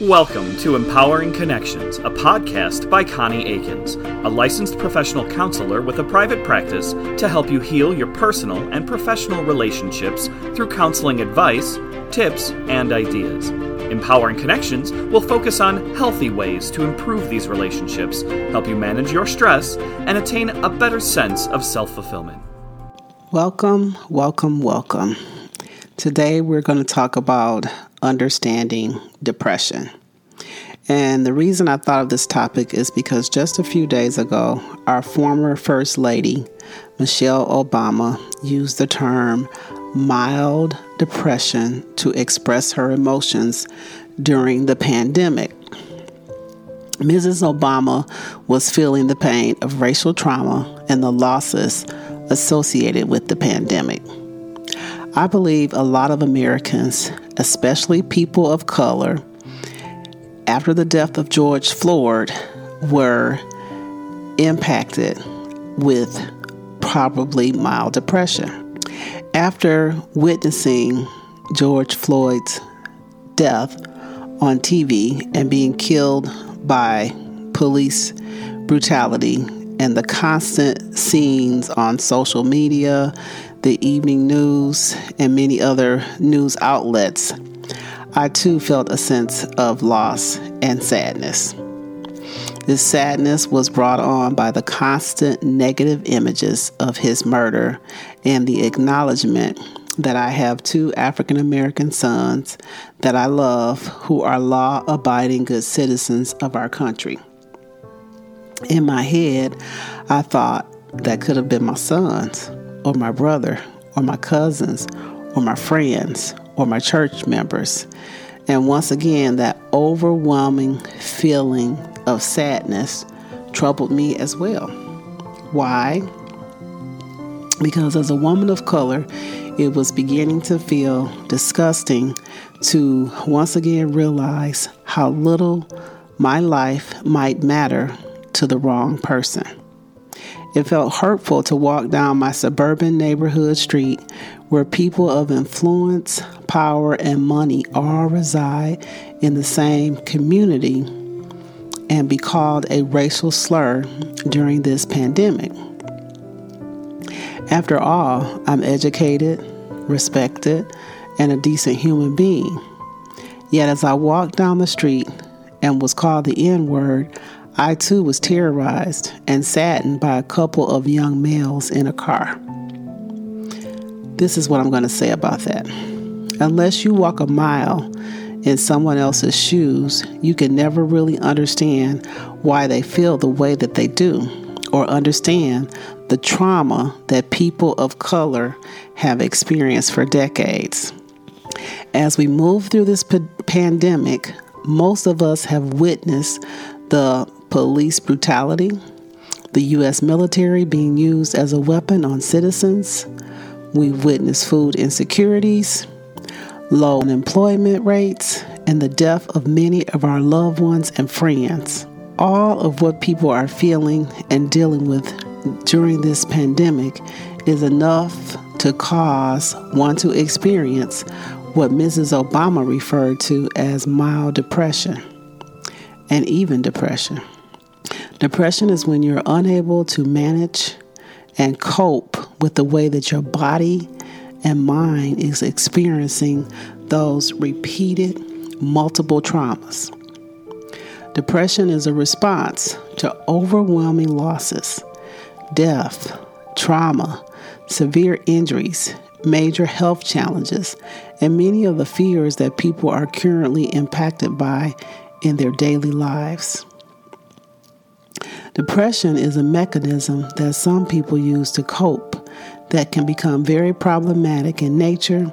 Welcome to Empowering Connections, a podcast by Connie Akins, a licensed professional counselor with a private practice to help you heal your personal and professional relationships through counseling advice, tips, and ideas. Empowering Connections will focus on healthy ways to improve these relationships, help you manage your stress, and attain a better sense of self fulfillment. Welcome, welcome, welcome. Today we're going to talk about understanding depression. And the reason I thought of this topic is because just a few days ago, our former First Lady, Michelle Obama, used the term mild depression to express her emotions during the pandemic. Mrs. Obama was feeling the pain of racial trauma and the losses associated with the pandemic. I believe a lot of Americans, especially people of color, after the death of George Floyd, were impacted with probably mild depression. After witnessing George Floyd's death on TV and being killed by police brutality and the constant scenes on social media the evening news, and many other news outlets, I too felt a sense of loss and sadness. This sadness was brought on by the constant negative images of his murder and the acknowledgement that I have two African American sons that I love who are law abiding good citizens of our country. In my head, I thought that could have been my sons or my brother or my cousins or my friends or my church members. And once again, that overwhelming feeling of sadness troubled me as well. Why? Because as a woman of color, it was beginning to feel disgusting to once again realize how little my life might matter to the wrong person. It felt hurtful to walk down my suburban neighborhood street where people of influence, power, and money all reside in the same community and be called a racial slur during this pandemic. After all, I'm educated, respected, and a decent human being. Yet as I walked down the street and was called the N word, I too was terrorized and saddened by a couple of young males in a car. This is what I'm going to say about that. Unless you walk a mile in someone else's shoes, you can never really understand why they feel the way that they do or understand the trauma that people of color have experienced for decades. As we move through this p- pandemic, most of us have witnessed the police brutality, the U.S. military being used as a weapon on citizens. We've witnessed food insecurities, low unemployment rates, and the death of many of our loved ones and friends. All of what people are feeling and dealing with during this pandemic is enough to cause one to experience what Mrs. Obama referred to as mild depression and even depression. Depression is when you're unable to manage and cope with the way that your body and mind is experiencing those repeated multiple traumas. Depression is a response to overwhelming losses, death, trauma, severe injuries, major health challenges, and many of the fears that people are currently impacted by in their daily lives. Depression is a mechanism that some people use to cope that can become very problematic in nature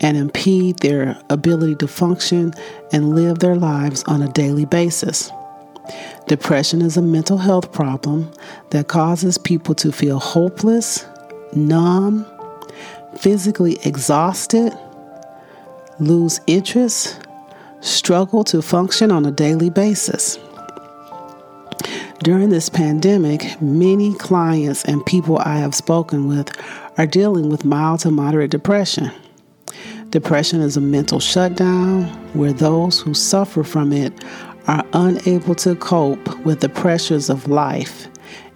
and impede their ability to function and live their lives on a daily basis. Depression is a mental health problem that causes people to feel hopeless, numb, physically exhausted, lose interest, struggle to function on a daily basis. During this pandemic, many clients and people I have spoken with are dealing with mild to moderate depression. Depression is a mental shutdown where those who suffer from it are unable to cope with the pressures of life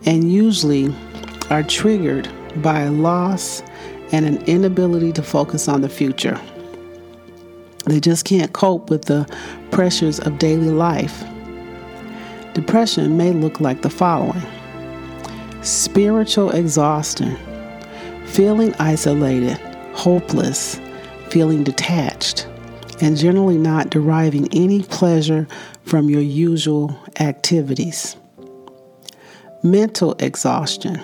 and usually are triggered by a loss and an inability to focus on the future. They just can't cope with the pressures of daily life. Depression may look like the following spiritual exhaustion, feeling isolated, hopeless, feeling detached, and generally not deriving any pleasure from your usual activities. Mental exhaustion,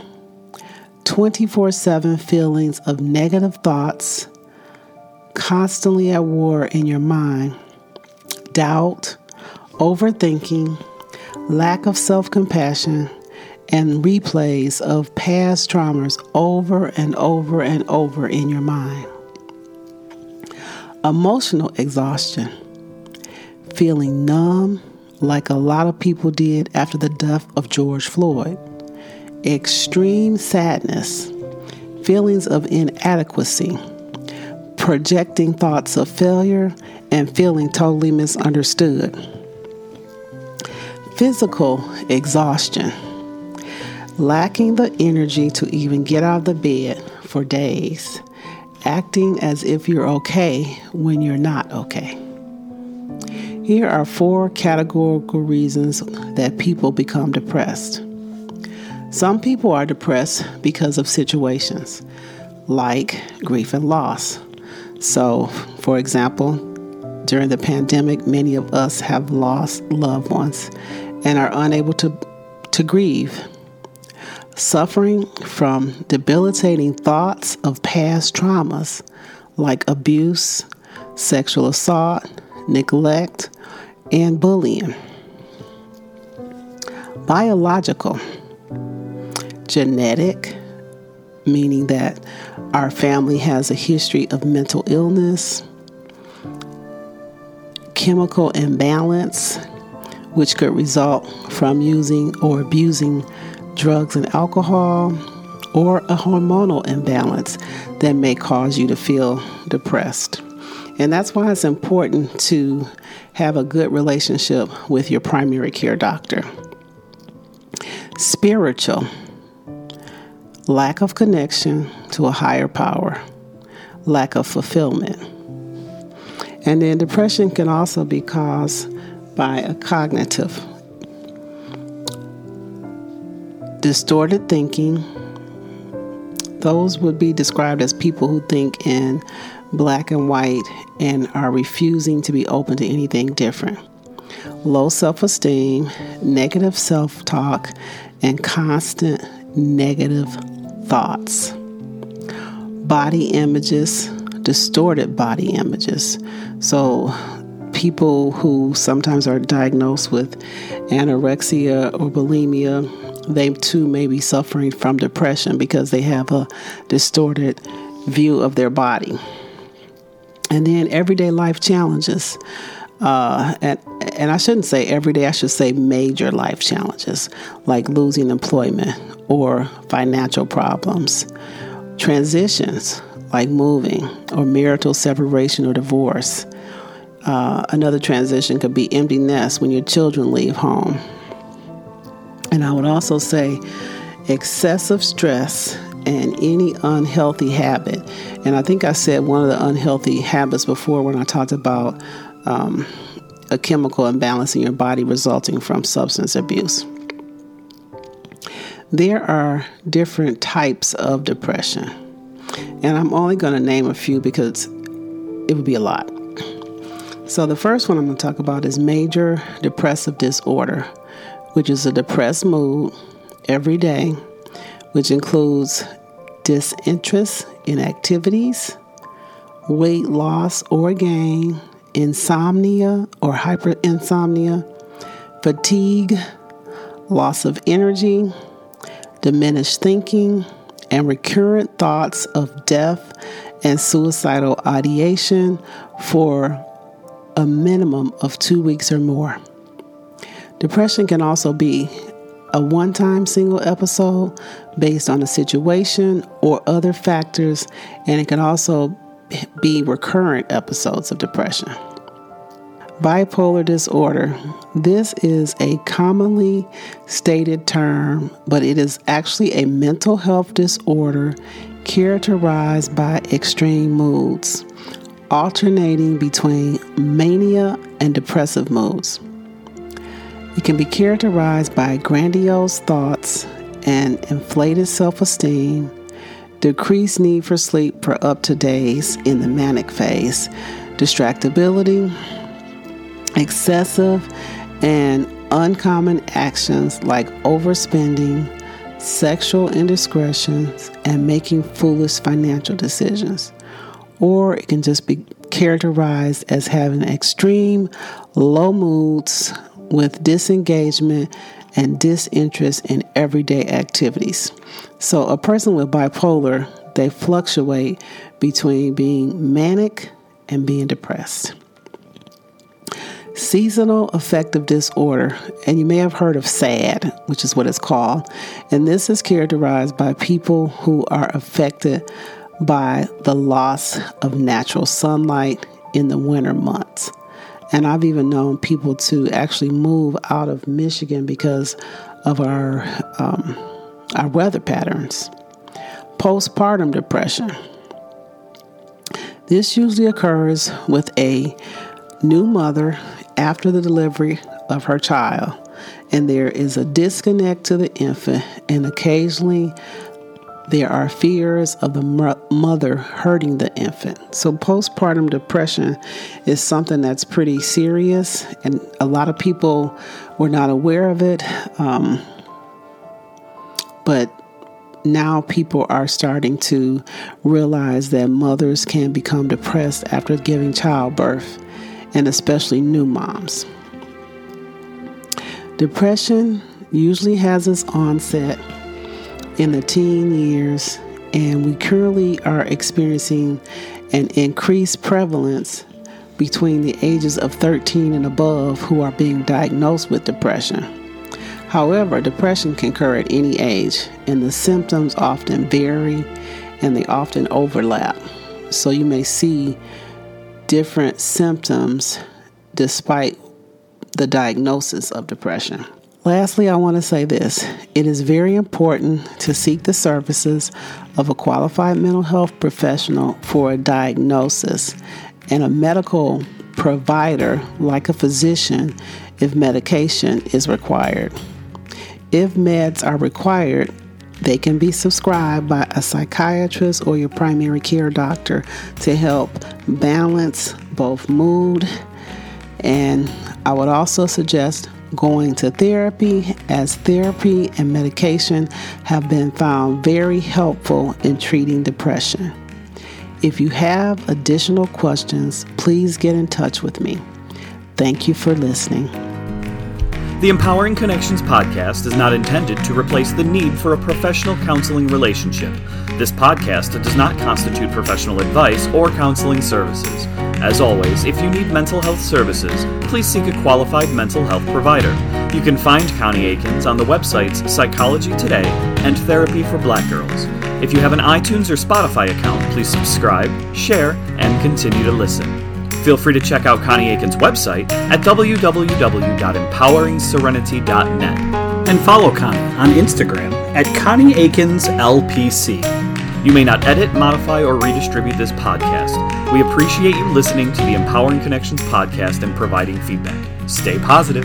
24 7 feelings of negative thoughts, constantly at war in your mind, doubt, overthinking, lack of self compassion, and replays of past traumas over and over and over in your mind. Emotional exhaustion, feeling numb like a lot of people did after the death of George Floyd. Extreme sadness, feelings of inadequacy, projecting thoughts of failure, and feeling totally misunderstood. Physical exhaustion, lacking the energy to even get out of the bed for days, acting as if you're okay when you're not okay. Here are four categorical reasons that people become depressed. Some people are depressed because of situations like grief and loss. So, for example, during the pandemic, many of us have lost loved ones and are unable to, to grieve. Suffering from debilitating thoughts of past traumas like abuse, sexual assault, neglect, and bullying. Biological, genetic, meaning that our family has a history of mental illness, chemical imbalance, which could result from using or abusing drugs and alcohol, or a hormonal imbalance that may cause you to feel depressed. And that's why it's important to have a good relationship with your primary care doctor. Spiritual, lack of connection to a higher power, lack of fulfillment. And then depression can also be caused by a cognitive, distorted thinking. Those would be described as people who think in black and white and are refusing to be open to anything different. Low self esteem, negative self talk, and constant negative thoughts. Body images, distorted body images. So, people who sometimes are diagnosed with anorexia or bulimia, they too may be suffering from depression because they have a distorted view of their body and then everyday life challenges. Uh, and and I shouldn't say everyday. I should say major life challenges like losing employment or financial problems, transitions like moving or marital separation or divorce. Uh, another transition could be empty nest when your children leave home. And I would also say excessive stress and any unhealthy habit. And I think I said one of the unhealthy habits before when I talked about um, a chemical imbalance in your body resulting from substance abuse. There are different types of depression, and I'm only going to name a few because it would be a lot. So, the first one I'm going to talk about is major depressive disorder, which is a depressed mood every day which includes disinterest in activities, weight loss or gain, insomnia or hyperinsomnia, fatigue, loss of energy, diminished thinking, and recurrent thoughts of death and suicidal ideation for a minimum of two weeks or more. Depression can also be a one time single episode based on a situation or other factors, and it can also be recurrent episodes of depression. Bipolar disorder. This is a commonly stated term, but it is actually a mental health disorder characterized by extreme moods, alternating between mania and depressive moods. It can be characterized by grandiose thoughts and inflated self esteem, decreased need for sleep for up to days in the manic phase, distractibility, excessive and uncommon actions like overspending, sexual indiscretions, and making foolish financial decisions. Or it can just be characterized as having extreme low moods with disengagement and disinterest in everyday activities. So, a person with bipolar, they fluctuate between being manic and being depressed. Seasonal affective disorder, and you may have heard of SAD, which is what it's called. And this is characterized by people who are affected by the loss of natural sunlight in the winter months. And I've even known people to actually move out of Michigan because of our um, our weather patterns. Postpartum depression. This usually occurs with a new mother after the delivery of her child, and there is a disconnect to the infant, and occasionally there are fears of the mother hurting the infant. So, postpartum depression is something that's pretty serious, and a lot of people were not aware of it. Um, but now people are starting to realize that mothers can become depressed after giving childbirth and especially new moms. Depression usually has its onset in the teen years, and we currently are experiencing an increased prevalence between the ages of 13 and above who are being diagnosed with depression. However, depression can occur at any age, and the symptoms often vary and they often overlap. So you may see different symptoms despite the diagnosis of depression. Lastly, I want to say this it is very important to seek the services of a qualified mental health professional for a diagnosis and a medical provider, like a physician, if medication is required. If meds are required, they can be subscribed by a psychiatrist or your primary care doctor to help balance both mood. And I would also suggest going to therapy, as therapy and medication have been found very helpful in treating depression. If you have additional questions, please get in touch with me. Thank you for listening. The Empowering Connections podcast is not intended to replace the need for a professional counseling relationship. This podcast does not constitute professional advice or counseling services. As always, if you need mental health services, please seek a qualified mental health provider. You can find Connie Akins on the websites Psychology Today and Therapy for Black Girls. If you have an iTunes or Spotify account, please subscribe, share, and continue to listen. Feel free to check out Connie Akins' website at www.empoweringserenity.net. And follow Connie on Instagram at Connie Akins LPC. You may not edit, modify, or redistribute this podcast. We appreciate you listening to the Empowering Connections podcast and providing feedback. Stay positive.